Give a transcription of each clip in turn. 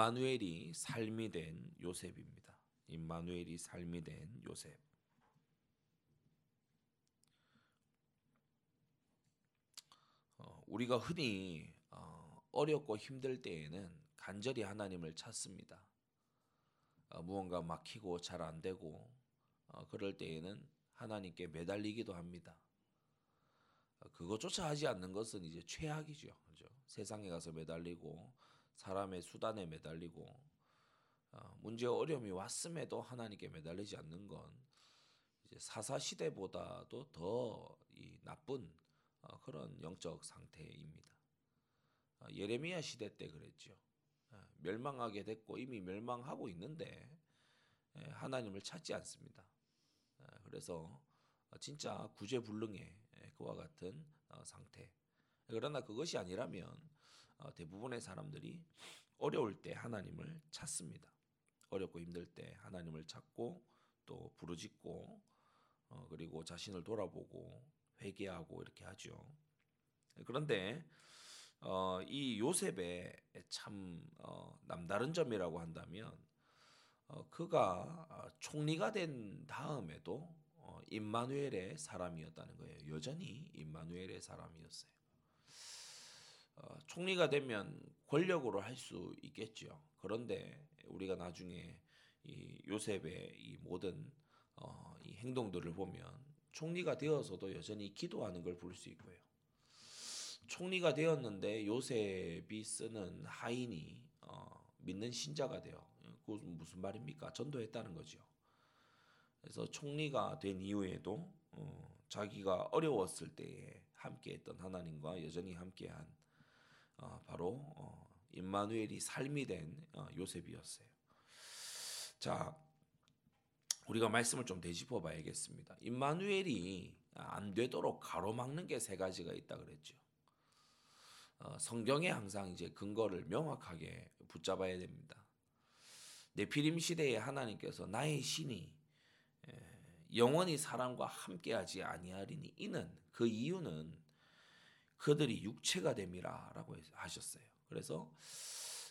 임마누엘이 삶이 된 요셉입니다. 임마누엘이 삶이 된 요셉. 어, 우리가 흔히 어, 어렵고 힘들 때에는 간절히 하나님을 찾습니다. 어, 무언가 막히고 잘 안 되고 어, 그럴 때에는 하나님께 매달리기도 합니다. 어, 그것조차 하지 않는 것은 이제 최악이죠. 그죠? 세상에 가서 매달리고 사람의 수단에 매달리고 어, 문제 어려움이 왔음에도 하나님께 매달리지 않는 건 이제 사사 시대보다도 더이 나쁜 어, 그런 영적 상태입니다. 어, 예레미야 시대 때 그랬죠. 어, 멸망하게 됐고 이미 멸망하고 있는데 예, 하나님을 찾지 않습니다. 어, 그래서 어, 진짜 구제불능의 예, 그와 같은 어, 상태. 그러나 그것이 아니라면 어, 대부분의 사람들이 어려울 때 하나님을 찾습니다. 어렵고 힘들 때 하나님을 찾고 또 부르짖고 어, 그리고 자신을 돌아보고 회개하고 이렇게 하죠. 그런데 어, 이 요셉의 참 어, 남다른 점이라고 한다면 어, 그가 어, 총리가 된 다음에도 어, 임마누엘의 사람이었다는 거예요. 여전히 임마누엘의 사람이었어요. 어, 총리가 되면 권력으로 할 수 있겠죠. 그런데 우리가 나중에 이 요셉의 이 모든 어, 이 행동들을 보면 총리가 되어서도 여전히 기도하는 걸 볼 수 있고요. 총리가 되었는데 요셉이 쓰는 하인이 어, 믿는 신자가 되어 그것은 무슨 말입니까? 전도했다는 거죠. 그래서 총리가 된 이후에도 어, 자기가 어려웠을 때에 함께했던 하나님과 여전히 함께한 어, 바로 어, 임마누엘이 삶이 된 어, 요셉이었어요. 자, 우리가 말씀을 좀 되짚어 봐야겠습니다. 임마누엘이 안 되도록 가로막는 게 세 가지가 있다 그랬죠. 어, 성경에 항상 이제 근거를 명확하게 붙잡아야 됩니다. 네피림 시대에 하나님께서 나의 신이 에, 영원히 사람과 함께하지 아니하리니 이는 그 이유는 그들이 육체가 됨이라라고 하셨어요. 그래서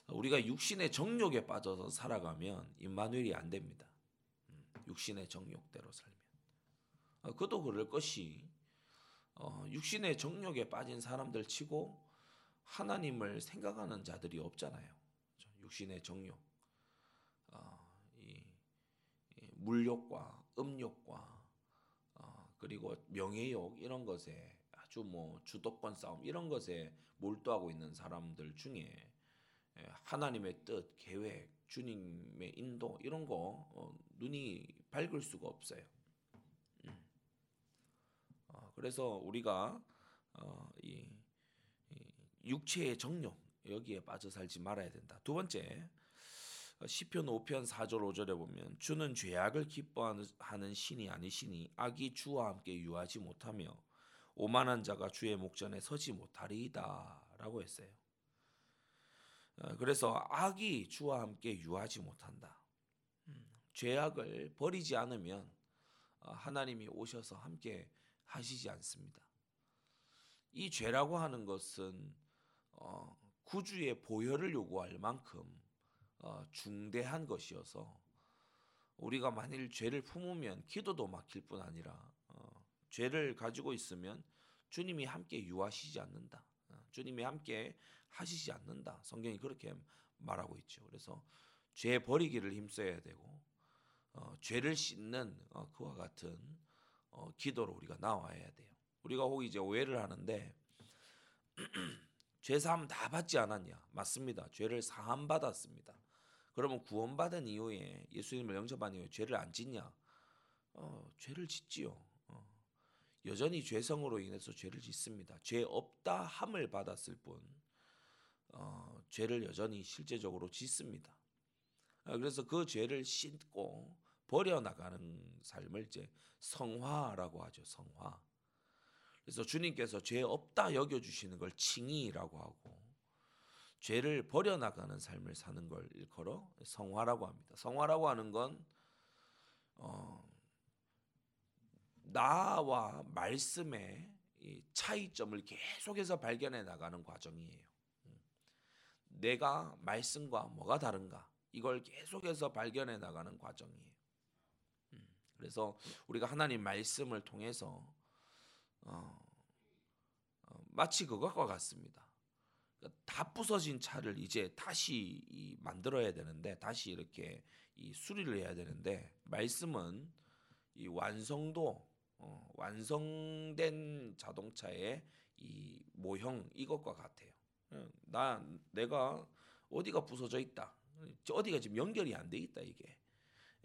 우리가 육신의 정욕에 빠져서 살아가면 임마누엘이 안 됩니다. 음, 육신의 정욕대로 살면 어, 그도 그럴 것이 어, 육신의 정욕에 빠진 사람들 치고 하나님을 생각하는 자들이 없잖아요. 육신의 정욕, 어, 물욕과 음욕과 어, 그리고 명예욕 이런 것에 아주 뭐 주도권 싸움 이런 것에 몰두하고 있는 사람들 중에 하나님의 뜻, 계획, 주님의 인도 이런 거 어, 눈이 밝을 수가 없어요. 음. 어, 그래서 우리가 어, 이, 이 육체의 정욕 여기에 빠져 살지 말아야 된다. 두 번째 시편 5편 4절 5절에 보면 주는 죄악을 기뻐하는 신이 아니시니 악이 주와 함께 유하지 못하며 오만한 자가 주의 목전에 서지 못하리이다라고 했어요. 어, 그래서 악이 주와 함께 유하지 못한다. 음, 죄악을 버리지 않으면 어, 하나님이 오셔서 함께 하시지 않습니다. 이 죄라고 하는 것은 어, 구주의 보혈을 요구할 만큼 중대한 것이어서 우리가 만일 죄를 품으면 기도도 막힐 뿐 아니라 죄를 가지고 있으면 주님이 함께 유하시지 않는다. 주님이 함께 하시지 않는다. 성경이 그렇게 말하고 있죠. 그래서 죄 버리기를 힘써야 되고 어, 죄를 씻는 어, 그와 같은 어, 기도로 우리가 나와야 돼요. 우리가 혹 이제 오해를 하는데 죄 사함 다 받지 않았냐? 맞습니다. 죄를 사함 받았습니다. 그러면 구원받은 이후에 예수님을 영접한 이후에 죄를 안 짓냐? 어, 죄를 짓지요. 어. 여전히 죄성으로 인해서 죄를 짓습니다. 죄 없다 함을 받았을 뿐 어, 죄를 여전히 실제적으로 짓습니다. 어, 그래서 그 죄를 씻고 버려 나가는 삶을 이제 성화라고 하죠. 성화. 그래서 주님께서 죄 없다 여겨 주시는 걸 칭의라고 하고 죄를 버려 나가는 삶을 사는 걸 일컬어 성화라고 합니다. 성화라고 하는 건 어, 나와 말씀의 차이점을 계속해서 발견해 나가는 과정이에요. 내가 말씀과 뭐가 다른가 이걸 계속해서 발견해 나가는 과정이에요. 음, 그래서 우리가 하나님 말씀을 통해서 어, 어, 마치 그것과 같습니다. 그러니까 다 부서진 차를 이제 다시 만들어야 되는데 다시 이렇게 이 수리를 해야 되는데 말씀은 이 완성도 어, 완성된 자동차의 이 모형 이것과 같아요. 어, 나 내가 어디가 부서져 있다. 어디가 지금 연결이 안 돼 있다 이게.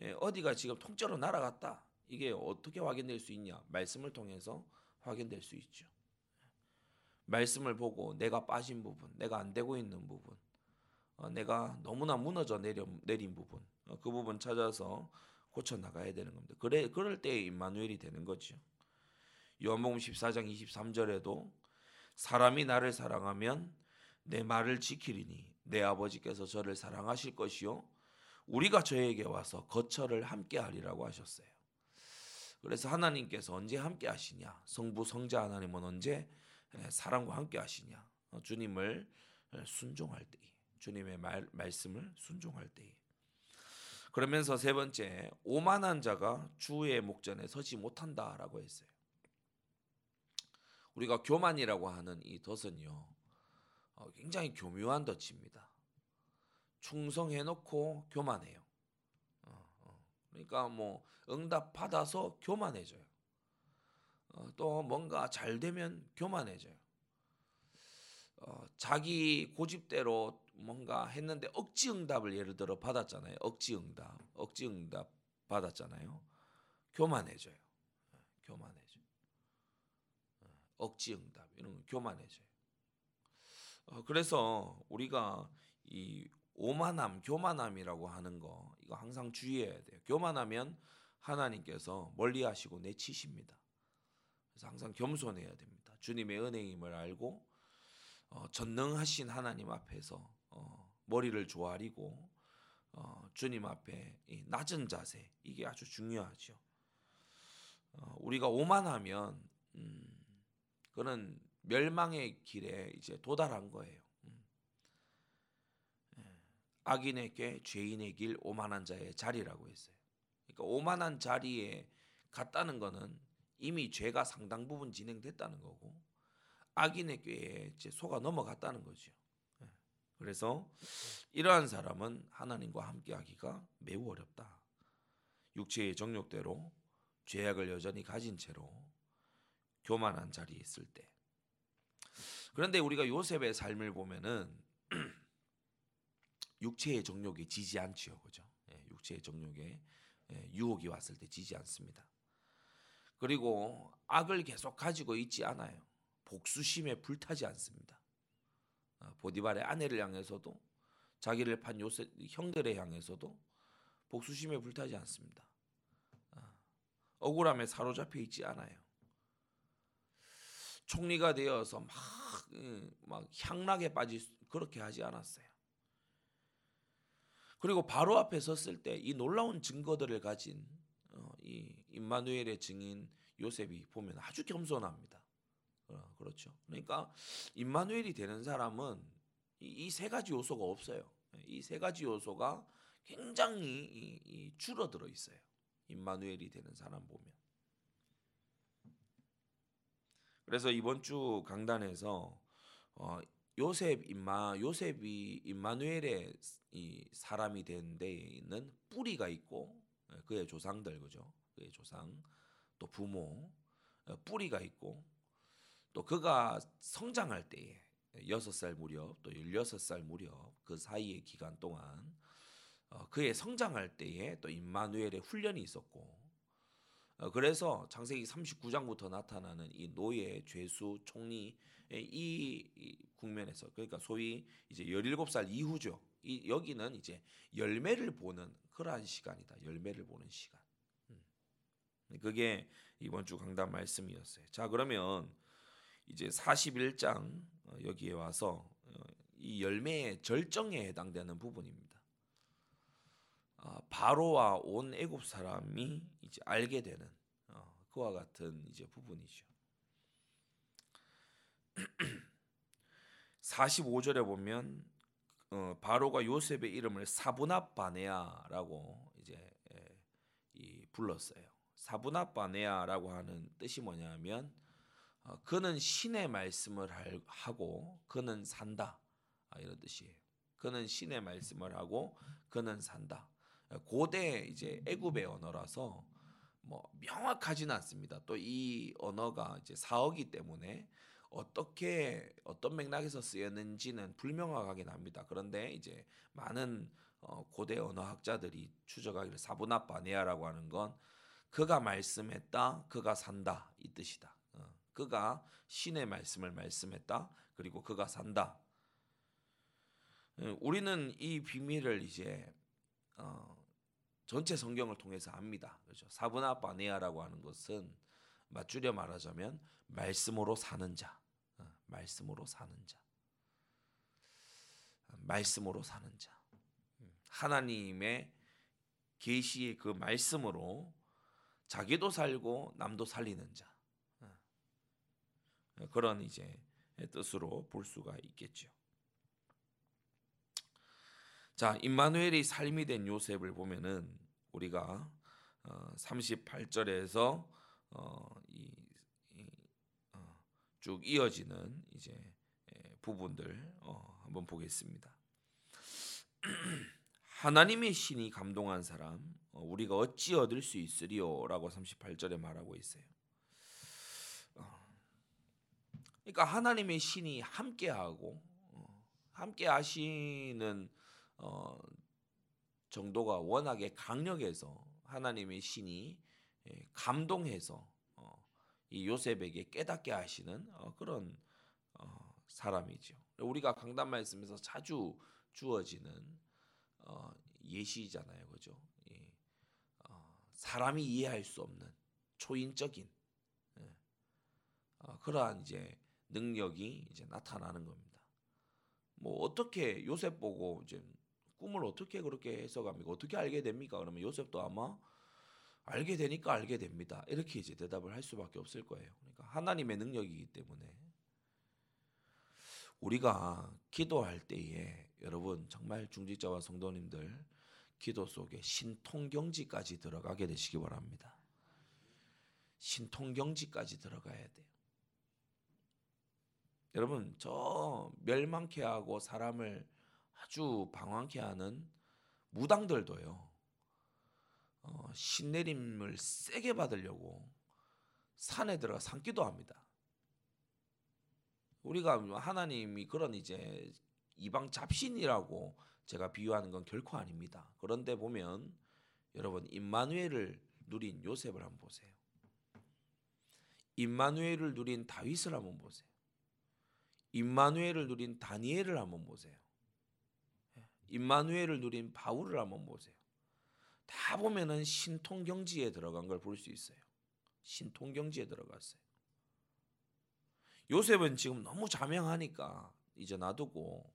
예, 어디가 지금 통째로 날아갔다. 이게 어떻게 확인될 수 있냐? 말씀을 통해서 확인될 수 있죠. 말씀을 보고 내가 빠진 부분, 내가 안 되고 있는 부분, 어, 내가 너무나 무너져 내려, 내린 부분, 어, 그 부분 찾아서 고쳐 나가야 되는 겁니다. 그래 그럴 때 임마누엘이 되는 거죠. 요한복음 14장 23절에도 사람이 나를 사랑하면 내 말을 지키리니 내 아버지께서 저를 사랑하실 것이요 우리가 저에게 와서 거처를 함께 하리라고 하셨어요. 그래서 하나님께서 언제 함께 하시냐? 성부 성자 하나님은 언제 사랑과 함께 하시냐? 어, 주님을 순종할 때, 주님의 말, 말씀을 순종할 때. 그러면서 세 번째, 오만한 자가 주의 목전에 서지 못한다라고 했어요. 우리가 교만이라고 하는 이 덫은요, 어, 굉장히 교묘한 덫입니다. 충성해놓고 교만해요. 어, 어. 그러니까 뭐 응답 받아서 교만해져요. 또 뭔가 잘 되면 교만해져요. 자기 고집대로 뭔가 했는데 억지 응답을 예를 들어 받았잖아요. 억지 응답, 억지 응답 받았잖아요. 교만해져요. 교만해져. 억지 응답 이런 건 교만해져요. 어, 그래서 우리가 이 오만함, 교만함이라고 하는 거 이거 항상 주의해야 돼요. 교만하면 하나님께서 멀리하시고 내치십니다. 그래서 항상 겸손해야 됩니다. 주님의 은혜임을 알고 어, 전능하신 하나님 앞에서 어, 머리를 조아리고 어, 주님 앞에 낮은 자세 이게 아주 중요하죠. 어, 우리가 오만하면 음, 그는 멸망의 길에 이제 도달한 거예요. 음. 예. 악인에게 죄인의 길 오만한 자의 자리라고 했어요. 그러니까 오만한 자리에 갔다는 거는 이미 죄가 상당 부분 진행됐다는 거고 악인에게 이제 속아 넘어갔다는 거죠. 예. 그래서 이러한 사람은 하나님과 함께하기가 매우 어렵다. 육체의 정욕대로 죄악을 여전히 가진 채로 교만한 자리에 있을 때 그런데 우리가 요셉의 삶을 보면은 육체의 정욕에 지지 않지요, 그죠? 예, 육체의 정욕에 예, 유혹이 왔을 때 지지 않습니다. 그리고 악을 계속 가지고 있지 않아요. 복수심에 불타지 않습니다. 아, 보디발의 아내를 향해서도 자기를 판 요셉 형들에 향해서도 복수심에 불타지 않습니다. 아, 억울함에 사로잡혀 있지 않아요. 총리가 되어서 막, 막 향락에 빠지 그렇게 하지 않았어요. 그리고 바로 앞에 섰을 때 이 놀라운 증거들을 가진 어, 이 임마누엘의 증인 요셉이 보면 아주 겸손합니다. 어, 그렇죠. 그러니까 임마누엘이 되는 사람은 이 세 가지 요소가 없어요. 이 세 가지 요소가 굉장히 줄어들어 있어요. 임마누엘이 되는 사람 보면. 그래서 이번 주 강단에서 어, 요셉 임마 요셉이 임마누엘의 이 사람이 된 데에는 뿌리가 있고 예, 그의 조상들 그죠 그의 조상 또 부모 어, 뿌리가 있고 또 그가 성장할 때에 여섯 살 무렵 또 열여섯 살 무렵 그 사이의 기간 동안 어, 그의 성장할 때에 또 임마누엘의 훈련이 있었고 어, 그래서 창세기 39장부터 나타나는 이 노예, 죄수, 총리 이, 국면에서 그러니까 소위 이제 17살 이후죠. 이 여기는 이제 열매를 보는 그러한 시간이다. 열매를 보는 시간. 음. 그게 이번 주 강단 말씀이었어요. 자, 그러면 이제 41장 어, 여기에 와서 어, 이 열매의 절정에 해당되는 부분입니다. 어, 바로와 온 애굽 사람이 이제 알게 되는 어, 그와 같은 이제 부분이죠. 45절에 보면 어, 바로가 요셉의 이름을 사브납 바네아라고 이제 예, 이 불렀어요. 사브납 바네아라고 하는 뜻이 뭐냐면 어, 그는 신의 말씀을 할, 하고 그는 산다 아, 이런 뜻이에요. 그는 신의 말씀을 하고 그는 산다. 고대 이제 애굽의 언어라서 뭐 명확하지는 않습니다. 또 이 언어가 이제 사어기 때문에 어떻게 어떤 맥락에서 쓰였는지는 불명확하긴 합니다. 그런데 이제 많은 어, 고대 언어학자들이 추적하기를 사부나 바네아라고 하는 건 그가 말씀했다, 그가 산다 이 뜻이다. 어, 그가 신의 말씀을 말씀했다, 그리고 그가 산다. 어, 우리는 이 비밀을 이제 어, 전체 성경을 통해서 압니다. 그렇죠? 사브나 바네아라고 하는 것은 맞추려 말하자면 말씀으로 사는 자, 어, 말씀으로 사는 자, 말씀으로 사는 자, 음, 하나님의 계시의 그 말씀으로 자기도 살고 남도 살리는 자 어, 그런 이제 뜻으로 볼 수가 있겠죠. 자, 임마누엘이 삶이 된 요셉을 보면은 우리가 어, 38절에서 어, 이, 이, 어, 쭉 이어지는 이제 예, 부분들 어, 한번 보겠습니다. 하나님의 신이 감동한 사람 어, 우리가 어찌 얻을 수 있으리요라고 38절에 말하고 있어요. 어, 그러니까 하나님의 신이 함께하고 어, 함께 하시는 어, 정도가 워낙에 강력해서 하나님의 신이 예, 감동해서 어, 이 요셉에게 깨닫게 하시는 어, 그런 어, 사람이죠. 우리가 강단 말씀에서 자주 주어지는 어, 예시잖아요, 그죠? 예, 어, 사람이 이해할 수 없는 초인적인 예, 어, 그러한 이제 능력이 이제 나타나는 겁니다. 뭐 어떻게 요셉 보고 이제 꿈을 어떻게 그렇게 해석합니까? 어떻게 알게 됩니까? 그러면 요셉도 아마 알게 되니까 알게 됩니다. 이렇게 이제 대답을 할 수밖에 없을 거예요. 그러니까 하나님의 능력이기 때문에 우리가 기도할 때에 여러분 정말 중직자와 성도님들 기도 속에 신통경지까지 들어가게 되시기 바랍니다. 신통경지까지 들어가야 돼요. 여러분 저 멸망케 하고 사람을 아주 방황케 하는 무당들도요. 어, 신내림을 세게 받으려고 산에 들어가 산기도 합니다. 우리가 하나님이 그런 이제 이방 잡신이라고 제가 비유하는 건 결코 아닙니다. 그런데 보면 여러분 임마누엘을 누린 요셉을 한번 보세요. 임마누엘을 누린 다윗을 한번 보세요. 임마누엘을 누린 다니엘을 한번 보세요. 임마누엘을 누린 바울을 한번 보세요. 다 보면은 신통 경지에 들어간 걸 볼 수 있어요. 신통 경지에 들어갔어요. 요셉은 지금 너무 자명하니까 이제 놔두고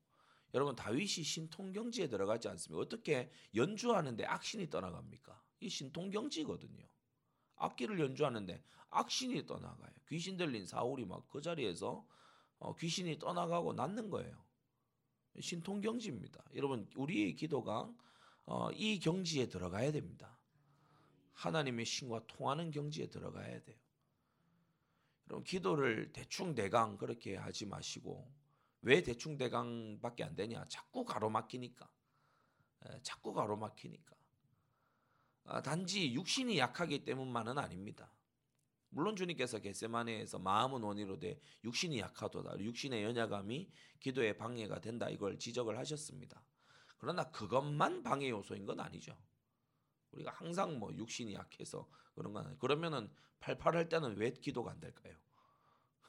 여러분 다윗이 신통 경지에 들어가지 않습니까? 어떻게 연주하는데 악신이 떠나갑니까? 이 신통 경지거든요. 악기를 연주하는데 악신이 떠나가요. 귀신 들린 사울이 막 그 자리에서 어, 귀신이 떠나가고 낫는 거예요. 신통경지입니다. 여러분 우리의 기도가 어, 이 경지에 들어가야 됩니다. 하나님의 신과 통하는 경지에 들어가야 돼요. 여러분 기도를 대충 대강 그렇게 하지 마시고 왜 대충 대강밖에 안 되냐? 자꾸 가로막히니까. 에, 자꾸 가로막히니까. 아, 단지 육신이 약하기 때문만은 아닙니다. 물론 주님께서 겟세마네에서 마음은 원이로되 육신이 약하도다. 육신의 연약함이 기도에 방해가 된다. 이걸 지적을 하셨습니다. 그러나 그것만 방해 요소인 건 아니죠. 우리가 항상 뭐 육신이 약해서 그런 건 그러면은 팔팔할 때는 왜 기도가 안 될까요?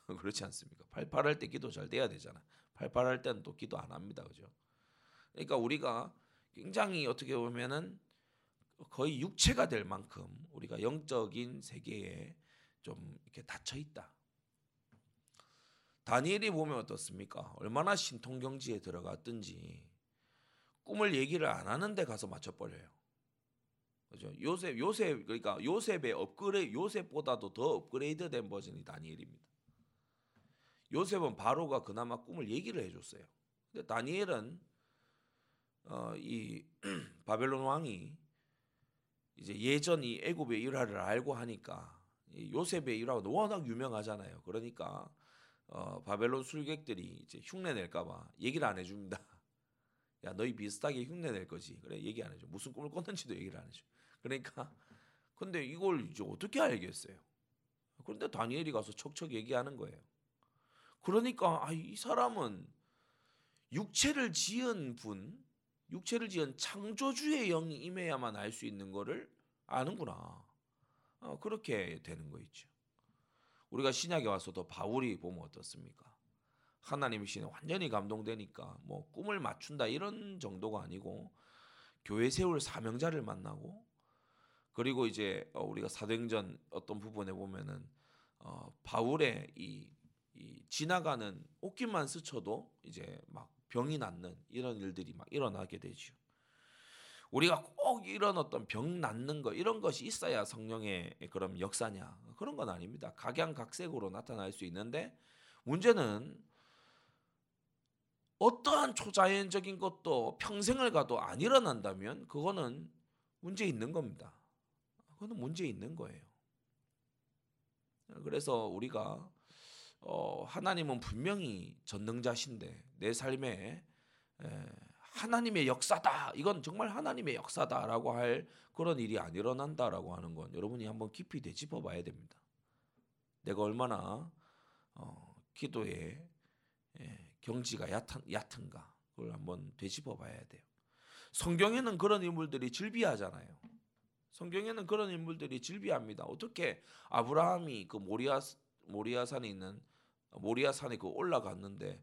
그렇지 않습니까? 팔팔할 때 기도 잘 돼야 되잖아. 팔팔할 때는 또 기도 안 합니다. 그죠? 그러니까 우리가 굉장히 어떻게 보면은 거의 육체가 될 만큼 우리가 영적인 세계에 좀 이렇게 닫혀 있다. 다니엘이 보면 어떻습니까? 얼마나 신통경지에 들어갔든지 꿈을 얘기를 안 하는데 가서 맞춰버려요. 그죠? 요셉 요셉 그러니까 요셉의 업그레이 요셉보다도 더 업그레이드된 버전이 다니엘입니다. 요셉은 바로가 그나마 꿈을 얘기를 해줬어요. 근데 다니엘은 어, 이 바벨론 왕이 이제 예전 이 애굽의 일화를 알고 하니까 이 요셉의 일화가 워낙 유명하잖아요. 그러니까 어, 바벨론 술객들이 이제 흉내 낼까봐 얘기를 안 해줍니다. 야 너희 비슷하게 흉내 낼 거지. 그래 얘기 안 해줘. 무슨 꿈을 꿨는지도 얘기를 안 해줘. 그러니까 근데 이걸 이제 어떻게 알겠어요? 그런데 다니엘이 가서 척척 얘기하는 거예요. 그러니까 아, 이 사람은 육체를 지은 분, 육체를 지은 창조주의 영이 임해야만 알 수 있는 거를 아는구나. 어, 그렇게 되는 거 있죠. 우리가 신약에 와서도 바울이 보면 어떻습니까? 하나님 신에 완전히 감동되니까 뭐 꿈을 맞춘다 이런 정도가 아니고 교회 세울 사명자를 만나고 그리고 이제 어, 우리가 사도행전 어떤 부분에 보면은 어, 바울의 이, 이 지나가는 옷깃만 스쳐도 이제 막 병이 낫는 이런 일들이 막 일어나게 되죠. 우리가 꼭 이런 어떤 병 낫는 거 이런 것이 있어야 성령의 그런 역사냐 그런 건 아닙니다. 각양각색으로 나타날 수 있는데 문제는 어떠한 초자연적인 것도 평생을 가도 안 일어난다면 그거는 문제 있는 겁니다. 그거는 문제 있는 거예요. 그래서 우리가 어, 하나님은 분명히 전능자신데 내 삶에 에, 하나님의 역사다. 이건 정말 하나님의 역사다라고 할 그런 일이 안 일어난다라고 하는 건 여러분이 한번 깊이 되짚어 봐야 됩니다. 내가 얼마나 어, 기도에 예, 경지가 얕은, 얕은가 그걸 한번 되짚어 봐야 돼요. 성경에는 그런 인물들이 즐비하잖아요. 성경에는 그런 인물들이 즐비합니다. 어떻게 아브라함이 그 모리아 모리아 산에 있는 모리아 산에 그 올라갔는데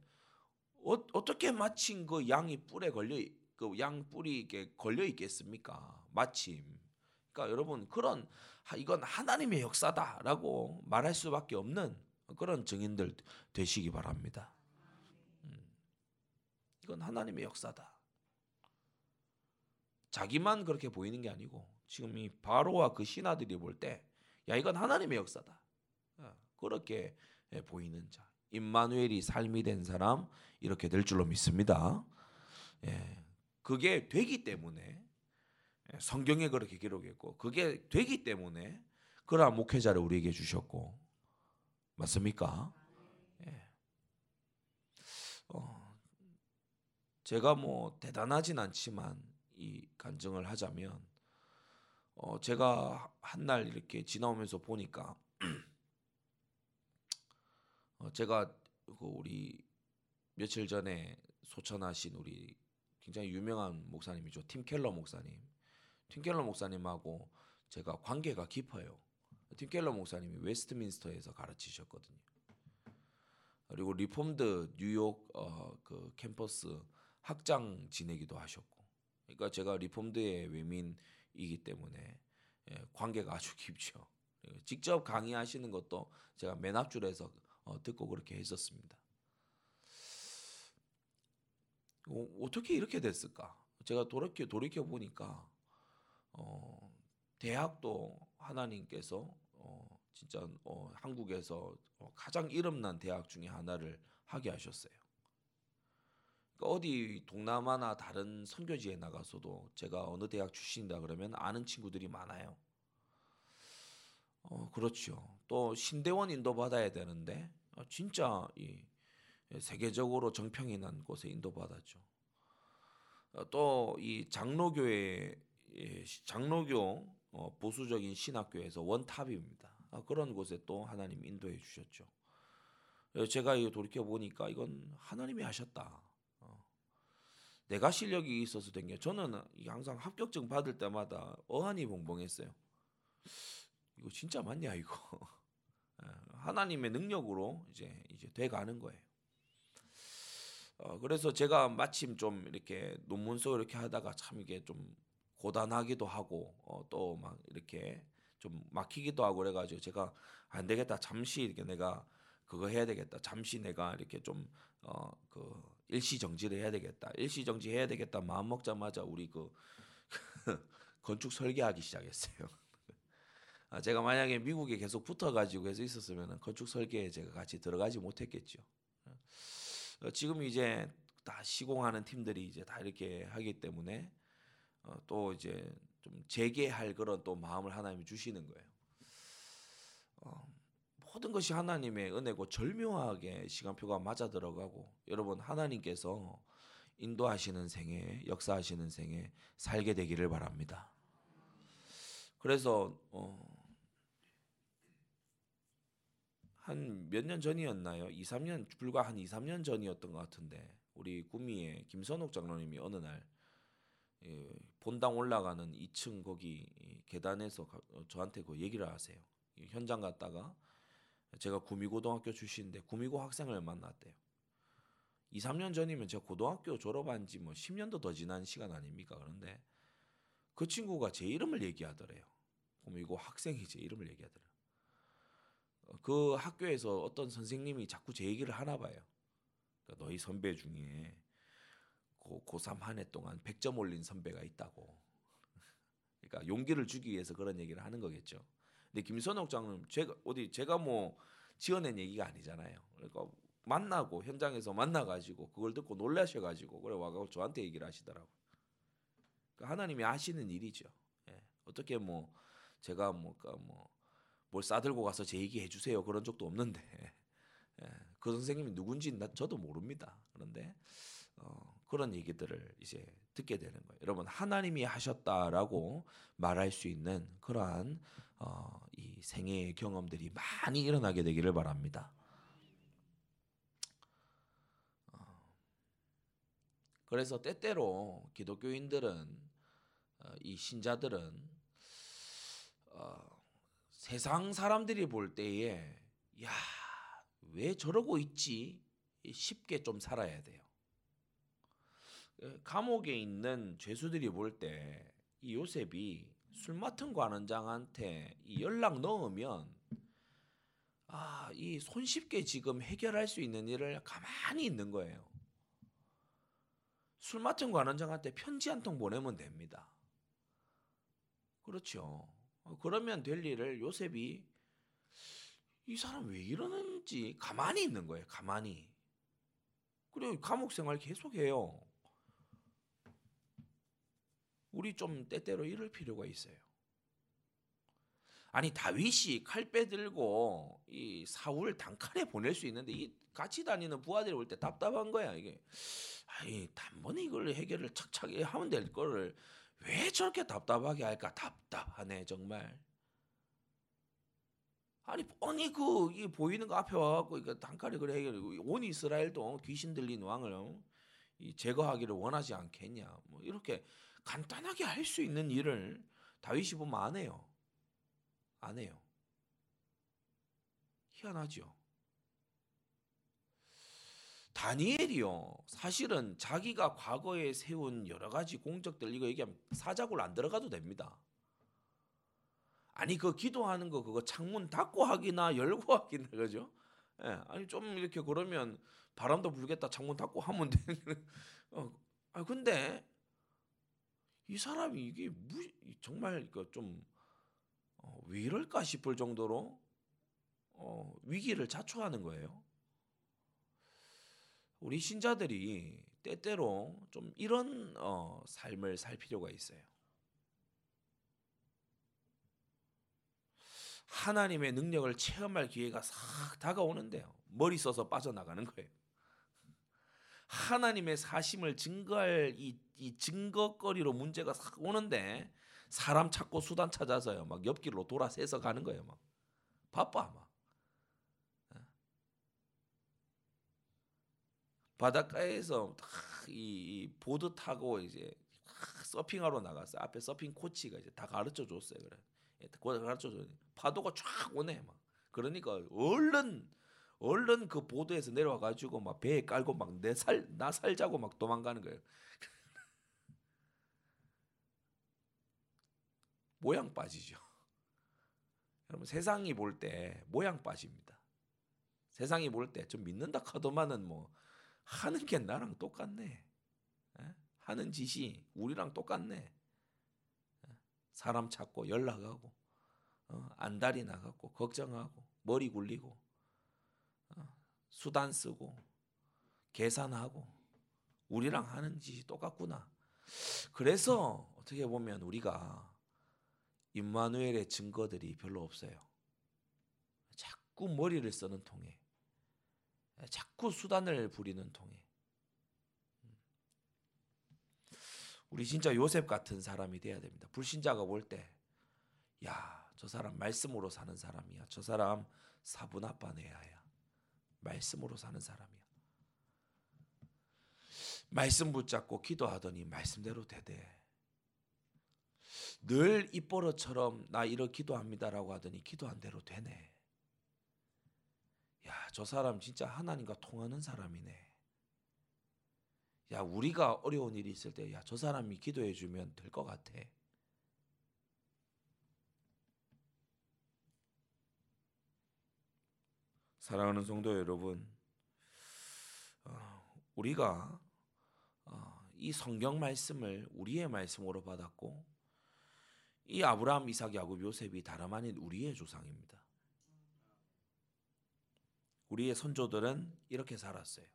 어, 떻게 마침 그 양이 뿔에 걸려 그 양 뿔이 이게 걸려 있겠습니까? 마침. 그러니까 여러분 그런 이건 하나님의 역사다라고 말할 수밖에 없는 그런 증인들 되시기 바랍니다. 음. 이건 하나님의 역사다. 자기만 그렇게 보이는 게 아니고 지금 이 바로와 그 신하들이 볼 때 야 이건 하나님의 역사다. 어, 그렇게 보이는 자. 임마누엘이 삶이 된 사람 이렇게 될 줄로 믿습니다. 예, 그게 되기 때문에 예, 성경에 그렇게 기록했고 그게 되기 때문에 그러한 목회자를 우리에게 주셨고 맞습니까? 예. 어, 제가 뭐 대단하진 않지만 이 간증을 하자면 어, 제가 한 날 이렇게 지나오면서 보니까 어, 제가 그 우리 며칠 전에 소천하신 우리 굉장히 유명한 목사님이죠. 팀 켈러 목사님. 팀 켈러 목사님하고 제가 관계가 깊어요. 팀 켈러 목사님이 웨스트민스터에서 가르치셨거든요. 그리고 리폼드 뉴욕 어, 그 캠퍼스 학장 지내기도 하셨고. 그러니까 제가 리폼드의 alumni이기 때문에 예, 관계가 아주 깊죠. 직접 강의하시는 것도 제가 맨 앞줄에서 어, 듣고 그렇게 했었습니다. 어떻게 이렇게 됐을까? 제가 돌이켜 돌이켜 보니까 어, 대학도 하나님께서 어, 진짜 어, 한국에서 어, 가장 이름난 대학 중에 하나를 하게 하셨어요. 그러니까 어디 동남아나 다른 선교지에 나가서도 제가 어느 대학 출신이다 그러면 아는 친구들이 많아요. 어, 그렇죠. 또 신대원 인도 받아야 되는데 어, 진짜 이 세계적으로 정평이 난 곳에 인도받았죠. 어, 또이 장로교회 장로교 어, 보수적인 신학교에서 원탑입니다. 아, 그런 곳에 또 하나님 인도해 주셨죠. 제가 이거 돌이켜 보니까 이건 하나님이 하셨다. 내가 실력이 있어서 된 게 저는 항상 합격증 받을 때마다 어안이 봉봉했어요. 이거 진짜 맞냐 이거. 예, 하나님의 능력으로 이제 이제 돼 가는 거예요. 어, 그래서 제가 마침 좀 이렇게 논문 써 이렇게 하다가 참 이게 좀 고단하기도 하고 어, 또 막 이렇게 좀 막히기도 하고 그래가지고 제가 안 되겠다 잠시 이렇게 내가 그거 해야 되겠다 잠시 내가 이렇게 좀 어 그 일시 정지를 해야 되겠다 일시 정지 해야 되겠다 마음 먹자마자 우리 그 건축 설계하기 시작했어요. 아, 제가 만약에 미국에 계속 붙어가지고 해서 있었으면 건축 설계에 제가 같이 들어가지 못했겠죠. 어, 지금 이제 다 시공하는 팀들이 이제 다 이렇게 하기 때문에 어, 또 이제 좀 재개할 그런 또 마음을 하나님이 주시는 거예요. 어, 모든 것이 하나님의 은혜고 절묘하게 시간표가 맞아 들어가고 여러분 하나님께서 인도하시는 생에 역사하시는 생에 살게 되기를 바랍니다. 그래서 어, 한 몇 년 전이었나요? 2, 3년 불과 한 2, 3년 전이었던 것 같은데 우리 구미의 김선옥 장로님이 어느 날 예, 본당 올라가는 2층 거기 계단에서 어, 저한테 그 얘기를 하세요. 현장 갔다가 제가 구미고등학교 출신인데 구미고 학생을 만났대요. 2, 3년 전이면 제가 고등학교 졸업한 지 뭐 10년도 더 지난 시간 아닙니까? 그런데 그 친구가 제 이름을 얘기하더래요. 구미고 학생이 제 이름을 얘기하더래요. 어, 그 학교에서 어떤 선생님이 자꾸 제 얘기를 하나 봐요. 그러니까 너희 선배 중에 고, 고3 한 해 동안 100점 올린 선배가 있다고. 그러니까 용기를 주기 위해서 그런 얘기를 하는 거겠죠. 근데 김선옥 장님 제가 어디 제가 뭐 지어낸 얘기가 아니잖아요. 그러니까 만나고 현장에서 만나가지고 그걸 듣고 놀라셔가지고 그래 와가지고 저한테 얘기를 하시더라고. 그러니까 하나님이 아시는 일이죠. 예. 어떻게 뭐 제가 뭐뭘 그러니까 뭐 싸들고 가서 제 얘기 해 주세요 그런 적도 없는데 예. 그 선생님이 누군지 나 저도 모릅니다. 그런데 어, 그런 얘기들을 이제 듣게 되는 거예요. 여러분 하나님이 하셨다라고 말할 수 있는 그러한 어, 이 생애의 경험들이 많이 일어나게 되기를 바랍니다. 어, 그래서 때때로 기독교인들은 어, 이 신자들은 어, 세상 사람들이 볼 때에 야 왜 저러고 있지 쉽게 좀 살아야 돼요. 그 감옥에 있는 죄수들이 볼 때 이 요셉이 술 맡은 관원장한테 이 연락 넣으면 아, 이 손쉽게 지금 해결할 수 있는 일을 가만히 있는 거예요. 술 맡은 관원장한테 편지 한 통 보내면 됩니다. 그렇죠. 어, 그러면 될 일을 요셉이 이 사람 왜 이러는지 가만히 있는 거예요. 가만히. 그리고 감옥 생활 계속해요. 우리 좀 때때로 이럴 필요가 있어요. 아니 다윗이 칼 빼들고 이 사울 단칼에 보낼 수 있는데 이 같이 다니는 부하들이 올 때 답답한 거야 이게. 아니 단번에 이걸 해결을 착착 하면 될 거를 왜 저렇게 답답하게 할까 답답하네 정말. 아니 뻔히 그이 보이는 거 앞에 와갖고 이거 단칼에 그래. 온 이스라엘도 귀신 들린 왕을 어? 이 제거하기를 원하지 않겠냐. 뭐 이렇게 간단하게 할 수 있는 일을 다윗이 보면 안 해요. 안 해요. 희한하죠. 다니엘이요. 사실은 자기가 과거에 세운 여러 가지 공적들 이거 얘기하면 사자굴 안 들어가도 됩니다. 아니 그 기도하는 거 그거 창문 닫고 하기나 열고 하기나 그죠? 예, 아니 좀 이렇게 그러면 바람도 불겠다 창문 닫고 하면 되는. 어, 아 근데 이 사람이 이게 무, 정말 좀왜 어, 이럴까 싶을 정도로 어, 위기를 자초하는 거예요. 우리 신자들이 때때로 좀 이런 어, 삶을 살 필요가 있어요. 하나님의 능력을 체험할 기회가 싹 다가오는데요. 머리 써서 빠져나가는 거예요. 하나님의 사심을 증거할 이, 이 증거거리로 문제가 싹 오는데 사람 찾고 수단 찾아서요. 막 옆길로 돌아서서 가는 거예요. 막 바빠 막. 예. 바닷가에서 이, 이 보드 타고 이제 서핑하러 나갔어요. 앞에 서핑 코치가 이제 다 가르쳐 줬어요. 그래. 예, 가르쳐 줘. 파도가 쫙 오네 막. 그러니까 얼른 얼른 그 보도에서 내려와 가지고 막 배에 깔고 막 내 살 나 살자고 막 도망가는 거예요. 모양 빠지죠. 여러분 세상이 볼 때 모양 빠집니다. 세상이 볼 때 좀 믿는다 카더만은 뭐 하는 게 나랑 똑같네. 에? 하는 짓이 우리랑 똑같네. 사람 찾고 연락하고 어, 안달이 나갖고 걱정하고 머리 굴리고 수단 쓰고 계산하고 우리랑 하는 짓이 똑같구나. 그래서 어떻게 보면 우리가 임마누엘의 증거들이 별로 없어요. 자꾸 머리를 쓰는 통에, 자꾸 수단을 부리는 통에. 우리 진짜 요셉 같은 사람이 돼야 됩니다. 불신자가 볼 때, 야, 저 사람 말씀으로 사는 사람이야. 저 사람 사분 아빠네야야. 말씀으로 사는 사람이야. 말씀 붙잡고 기도하더니 말씀대로 되대. 늘 입버릇처럼 나 이러 기도합니다라고 하더니 기도한 대로 되네. 야, 저 사람 진짜 하나님과 통하는 사람이네. 야, 우리가 어려운 일이 있을 때, 야, 저 사람이 기도해 주면 될 것 같아. 사랑하는 성도 여러분, 어, 우리가 어, 이 성경 말씀을 우리의 말씀으로 받았고, 이 아브라함, 이삭, 야곱, 요셉이 다름 아닌 우리의 조상입니다. 우리의 선조들은 이렇게 살았어요.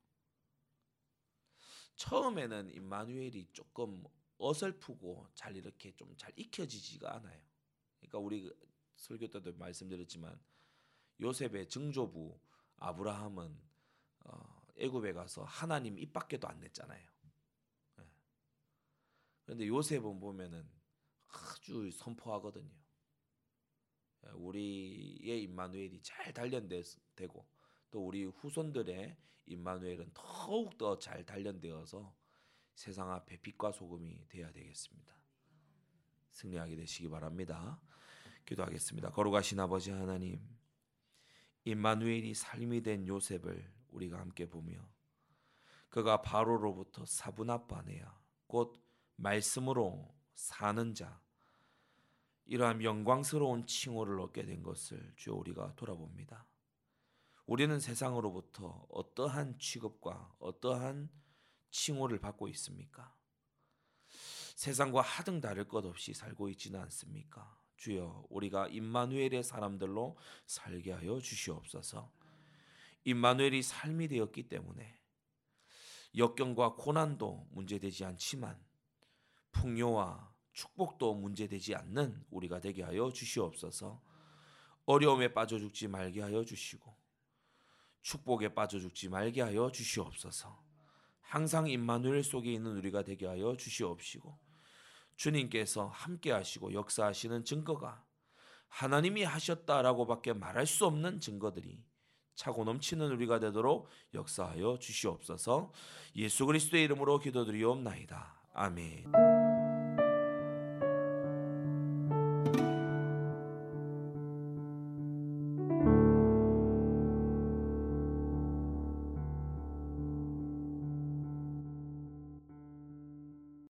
처음에는 임마누엘이 조금 어설프고 잘 이렇게 좀 잘 익혀지지가 않아요. 그러니까 우리 설교 때도 말씀드렸지만 요셉의 증조부 아브라함은 어, 애굽에 가서 하나님 입 밖에도 안 냈잖아요. 예. 그런데 요셉은 보면은 아주 선포하거든요. 예, 우리의 임마누엘이 잘 단련되고 또 우리 후손들의 임마누엘은 더욱 더 잘 단련되어서 세상 앞에 빛과 소금이 되어야 되겠습니다. 승리하게 되시기 바랍니다. 기도하겠습니다. 거룩하신 아버지 하나님, 임마누엘이 삶이 된 요셉을 우리가 함께 보며 그가 바로로부터 사분아빠네야 곧 말씀으로 사는 자 이러한 영광스러운 칭호를 얻게 된 것을 주여 우리가 돌아봅니다. 우리는 세상으로부터 어떠한 취급과 어떠한 칭호를 받고 있습니까? 세상과 하등 다를 것 없이 살고 있지는 않습니까? 주여 우리가 임마누엘의 사람들로 살게 하여 주시옵소서. 임마누엘이 삶이 되었기 때문에 역경과 고난도 문제되지 않지만 풍요와 축복도 문제되지 않는 우리가 되게 하여 주시옵소서. 어려움에 빠져 죽지 말게 하여 주시고 축복에 빠져 죽지 말게 하여 주시옵소서. 항상 임마누엘 속에 있는 우리가 되게 하여 주시옵시고 주님께서 함께 하시고 역사하시는 증거가 하나님이 하셨다라고밖에 말할 수 없는 증거들이 차고 넘치는 우리가 되도록 역사하여 주시옵소서. 예수 그리스도의 이름으로 기도드리옵나이다. 아멘.